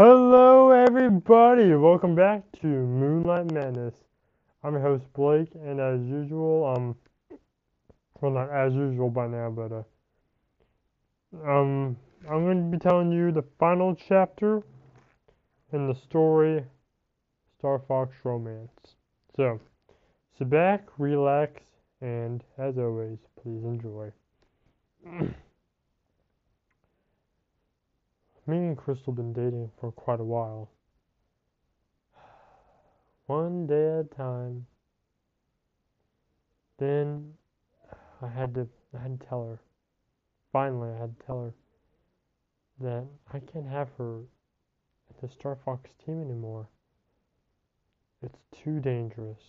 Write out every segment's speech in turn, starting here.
Hello, everybody. Welcome back to Moonlight Madness. I'm your host Blake, and as usual, um, well, not as usual by now, but uh, um, I'm going to be telling you the final chapter in the story, Star Fox Romance. So, sit back, relax, and as always, please enjoy. Me and Crystal been dating for quite a while. One day at a time. Then I had to I had to tell her. Finally I had to tell her that I can't have her at the Star Fox team anymore. It's too dangerous.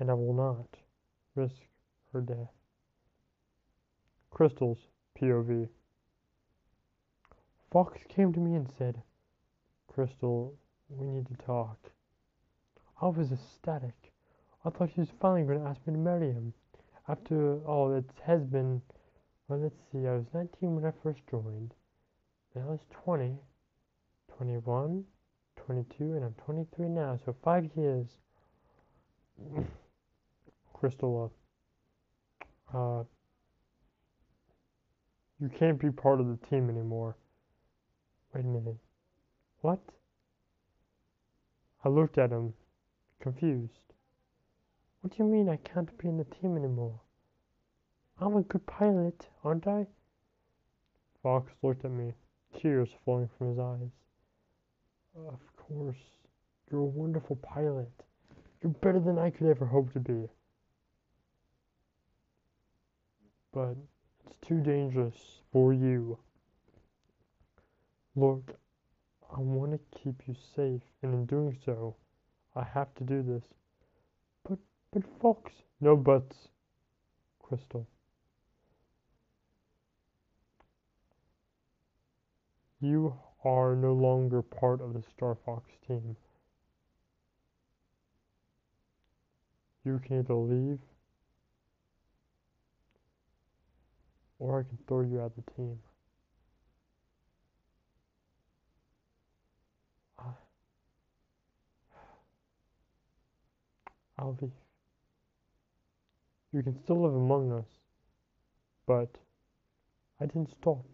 And I will not risk her death. Crystal's POV. Fox came to me and said, Crystal, we need to talk. I was ecstatic. I thought she was finally going to ask me to marry him. After all, it has been, well, let's see, I was 19 when I first joined. Now I was 20, 21, 22, and I'm 23 now, so five years. Crystal, uh, uh, you can't be part of the team anymore. Wait a minute. What? I looked at him, confused. What do you mean I can't be in the team anymore? I'm a good pilot, aren't I? Fox looked at me, tears flowing from his eyes. Of course. You're a wonderful pilot. You're better than I could ever hope to be. But it's too dangerous for you. Look, I want to keep you safe, and in doing so, I have to do this. But, but Fox, no buts, Crystal. You are no longer part of the Star Fox team. You can either leave, or I can throw you out of the team. I'll leave. You can still live among us, but I didn't stop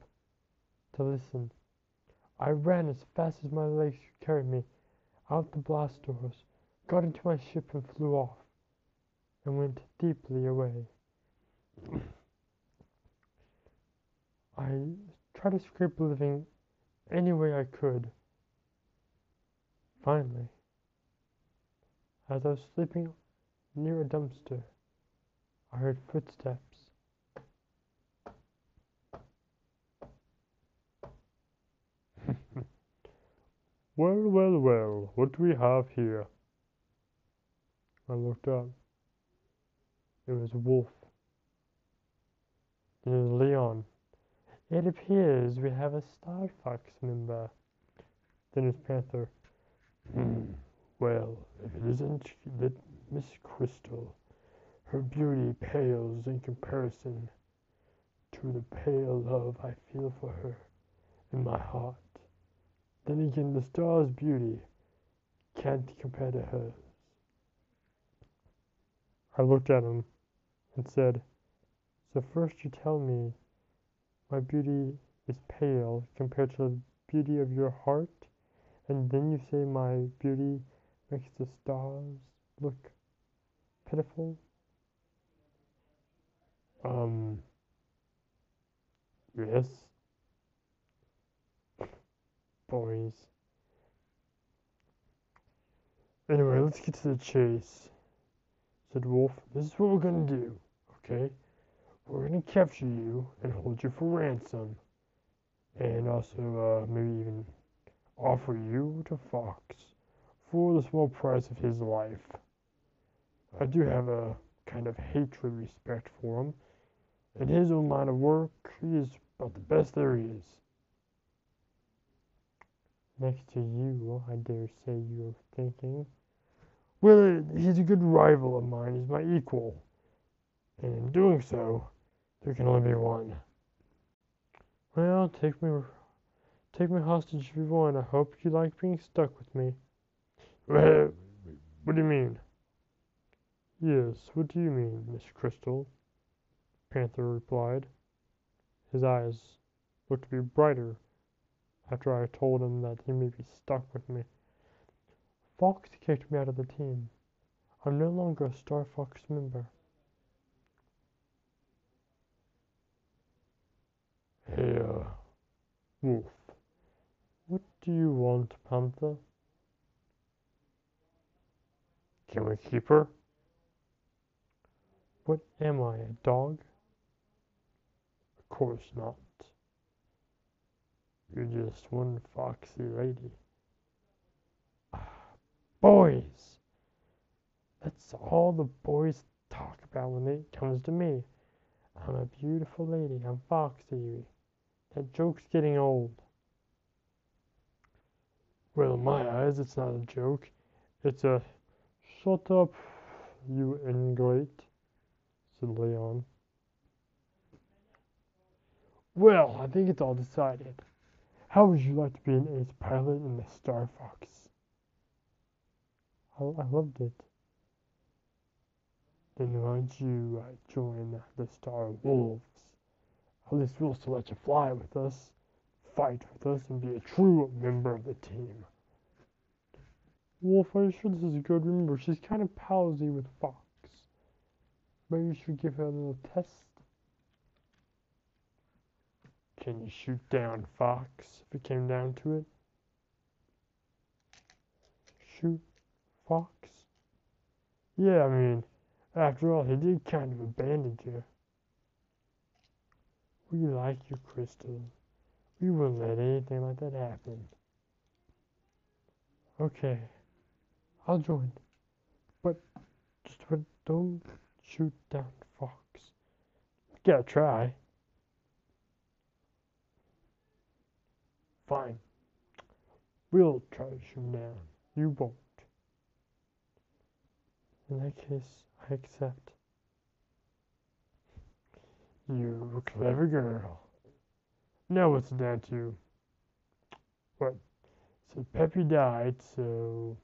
to listen. I ran as fast as my legs could carry me out the blast doors, got into my ship and flew off, and went deeply away. I tried to scrape a living any way I could. Finally, as I was sleeping near a dumpster, I heard footsteps. well, well, well, what do we have here? I looked up. It was Wolf. It was Leon. It appears we have a Star Fox member. Then it was Panther. Well, if it isn't that Miss Crystal, her beauty pales in comparison to the pale love I feel for her in my heart. Then again, the star's beauty can't compare to hers. I looked at him and said, So first you tell me my beauty is pale compared to the beauty of your heart, and then you say my beauty makes the stars look pitiful. Um, yes. Boys. Anyway, let's get to the chase, said Wolf. This is what we're gonna do, okay? We're gonna capture you and hold you for ransom. And also, uh, maybe even offer you to Fox for the small price of his life. I do have a kind of hatred respect for him. In his own line of work, he is about the best there is. Next to you, I dare say you're thinking. Well, he's a good rival of mine. He's my equal. And in doing so, there can only be one. Well, take me Take me hostage if you want. I hope you like being stuck with me. What do you mean? Yes, what do you mean, Miss Crystal? Panther replied. His eyes looked to be brighter after I told him that he may be stuck with me. Fox kicked me out of the team. I'm no longer a Star Fox member. Hey, uh, Wolf. What do you want, Panther? Can we keep her? What am I, a dog? Of course not. You're just one foxy lady. Boys! That's all the boys talk about when it comes to me. I'm a beautiful lady. I'm foxy. That joke's getting old. Well, in my eyes, it's not a joke. It's a shut up, you ingrate, said Leon. Well, I think it's all decided. How would you like to be an ace pilot in the Star Fox? I, I loved it. Then why don't you uh, join the Star Wolves? At least we'll still let you fly with us, fight with us, and be a true member of the team. Wolf, are you sure this is good? Remember, she's kind of palsy with Fox. Maybe you should give her a little test. Can you shoot down Fox if it came down to it? Shoot Fox? Yeah, I mean, after all, he did kind of abandon you. We like you, Crystal. We wouldn't let anything like that happen. Okay, I'll join. But just don't shoot down Fox. You gotta try. Fine. We'll try to shoot down. You won't. In that case, I accept. You clever girl. Now what's down to? What? So Peppy died, so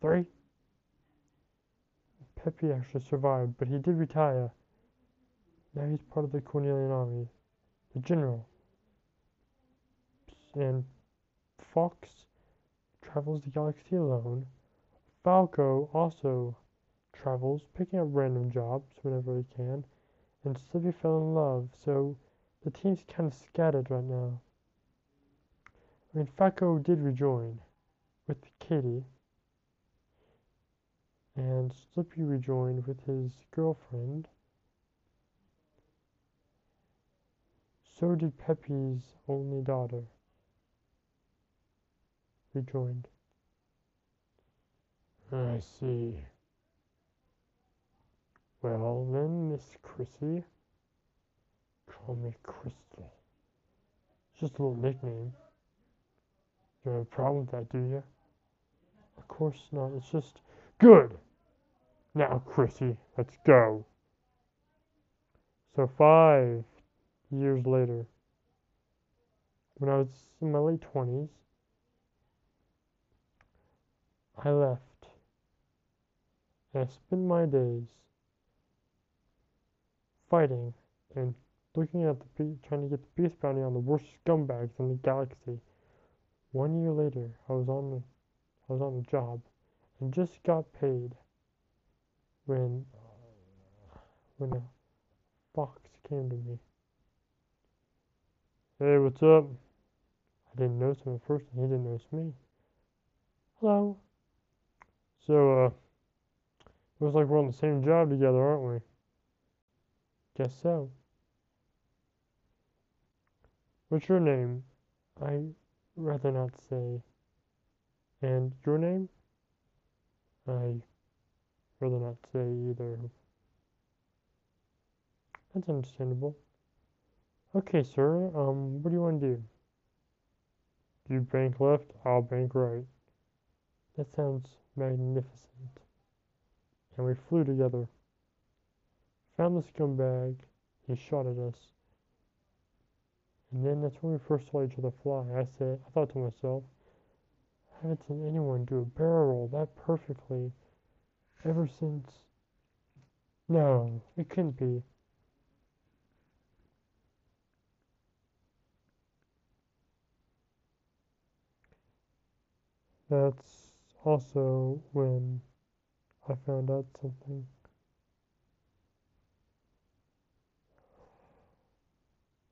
three? Peppy actually survived, but he did retire. Now he's part of the Cornerian army. The general. And Fox travels the galaxy alone. Falco also travels, picking up random jobs whenever he can. And Slippy fell in love, so the team's kind of scattered right now. I mean, Falco did rejoin with Katie. And Slippy rejoined with his girlfriend. So did Peppy's only daughter. Rejoined. I see. Well then, Miss Chrissy. Call me Crystal. It's just a little nickname. You have a problem with that, do you? Of course not. It's just good. Now, Chrissy, let's go. So five years later, when I was in my late twenties, I left. I spent my days fighting and looking at the be- trying to get the peace bounty on the worst scumbags in the galaxy. One year later, I was on the I was on the job and just got paid when when a fox came to me. Hey, what's up? I didn't notice him at first, and he didn't notice me. Hello. So, uh, looks like we're on the same job together, aren't we? Guess so. What's your name? I rather not say. And your name? I rather not say either. That's understandable. Okay, sir. Um, what do you want to do? You bank left, I'll bank right. That sounds magnificent. And we flew together. Found the scumbag. He shot at us. And then that's when we first saw each other fly. I said, I thought to myself, I haven't seen anyone do a barrel roll that perfectly ever since. No, it couldn't be. That's also when I found out something.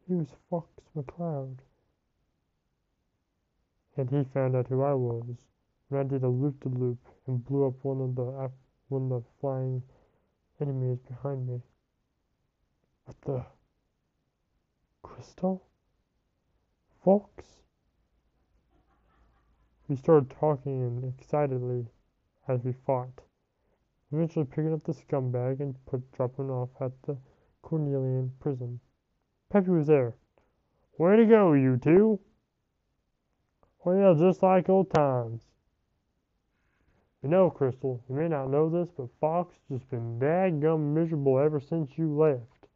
He was Fox McCloud. And he found out who I was when I did a loop de loop and blew up one of the of the flying enemies behind me. With the crystal? Folks? We started talking and excitedly as we fought, eventually picking up the scumbag and put dropping off at the Cornerian prison. Peppy was there. Way to go, you two! Well, just like old times. You know, Crystal, you may not know this, but Fox just been dadgum miserable ever since you left.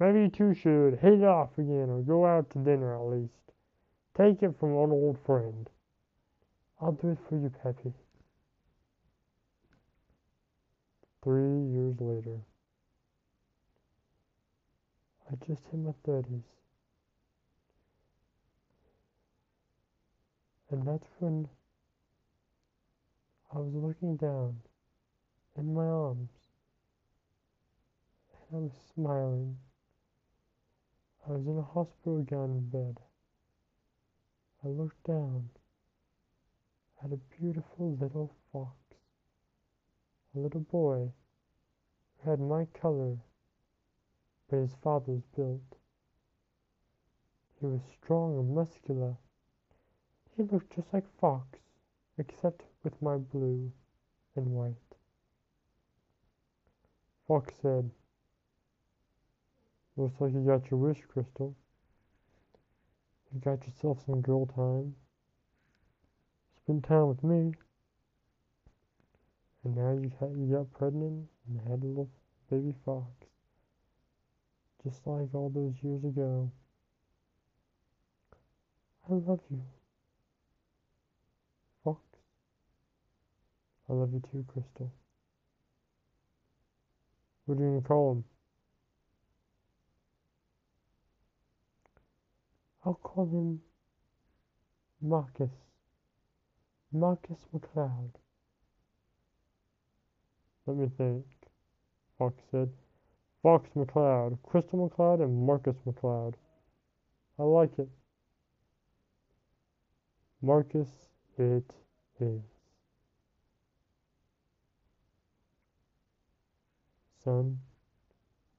Maybe you two should hit it off again or go out to dinner at least. Take it from an old friend. I'll do it for you, Peppy. Three years later. I just hit my 30s. And that's when I was looking down in my arms and I was smiling. I was in a hospital gown in bed. I looked down at a beautiful little fox, a little boy who had my color but his father's build. He was strong and muscular. He looked just like Fox, except with my blue and white. Fox said, Looks like you got your wish, Crystal. You got yourself some girl time spend time with me. And now you got, you got pregnant and had a little baby fox. Just like all those years ago. I love you. Fox. I love you too, Crystal. What are you to call him? I'll call him Marcus. Marcus McCloud. Let me think, Fox said. Fox McCloud, Crystal McCloud, and Marcus McCloud. I like it. Marcus, it is. Son,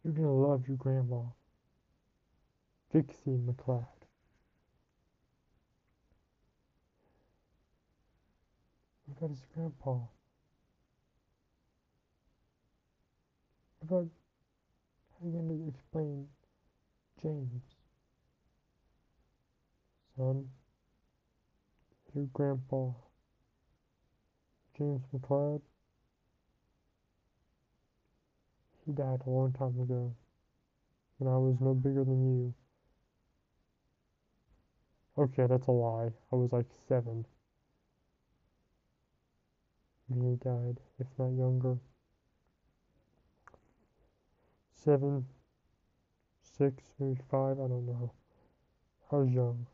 you're gonna love your grandma, Vixy McCloud. What about his grandpa? What about how you to explain James? Son, your grandpa, James McCloud, he died a long time ago when I was no bigger than you. Okay, that's a lie. I was like seven when he died, if not younger. Seven, six, maybe five, I don't know. I was young.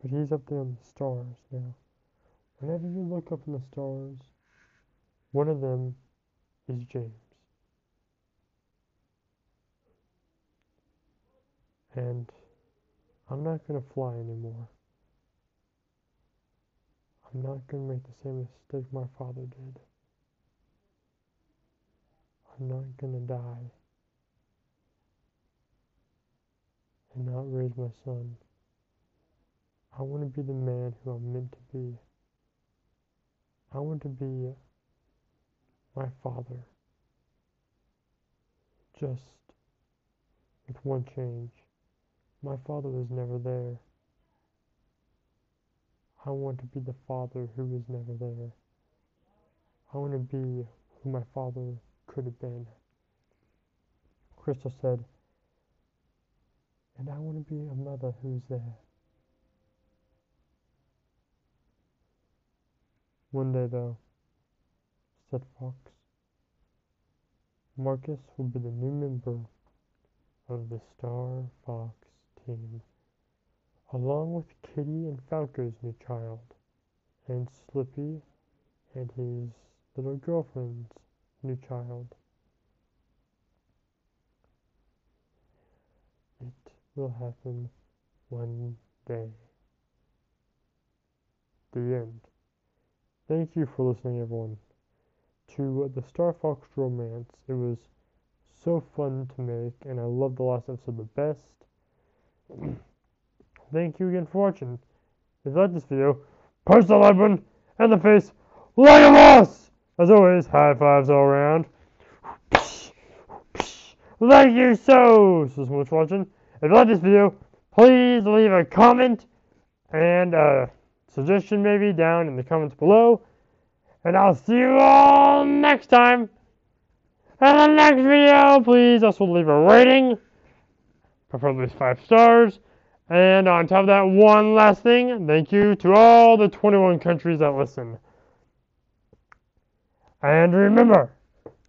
But he's up there in the stars now. Whenever you look up in the stars, one of them is James. And I'm not going to fly anymore. I'm not going to make the same mistake my father did. I'm not going to die and not raise my son. I want to be the man who I'm meant to be. I want to be my father. Just with one change. My father was never there. I want to be the father who was never there. I want to be who my father could have been. Crystal said, And I want to be a mother who's there. One day, though, said Fox, Marcus will be the new member of the Star Fox team, along with Kitty and Falco's new child, and Slippy and his little girlfriend's new child. It will happen one day. The end. Thank you for listening, everyone, to the Star Fox romance. It was so fun to make, and I love the last episode the best. Thank you again for watching. If you liked this video, punch the like button and the face like a boss! As always, high fives all around. Thank you so, so much for watching. If you like this video, please leave a comment and a suggestion maybe down in the comments below. And I'll see you all next time. In the next video, please also leave a rating, preferably five stars. And on top of that, one last thing, thank you to all the 21 countries that listen. And remember,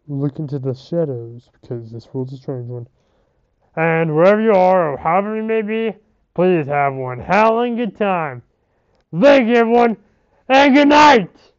look into the shadows because this world's a strange one. And wherever you are, or however you may be, please have one howling good time. Thank you, everyone, and good night!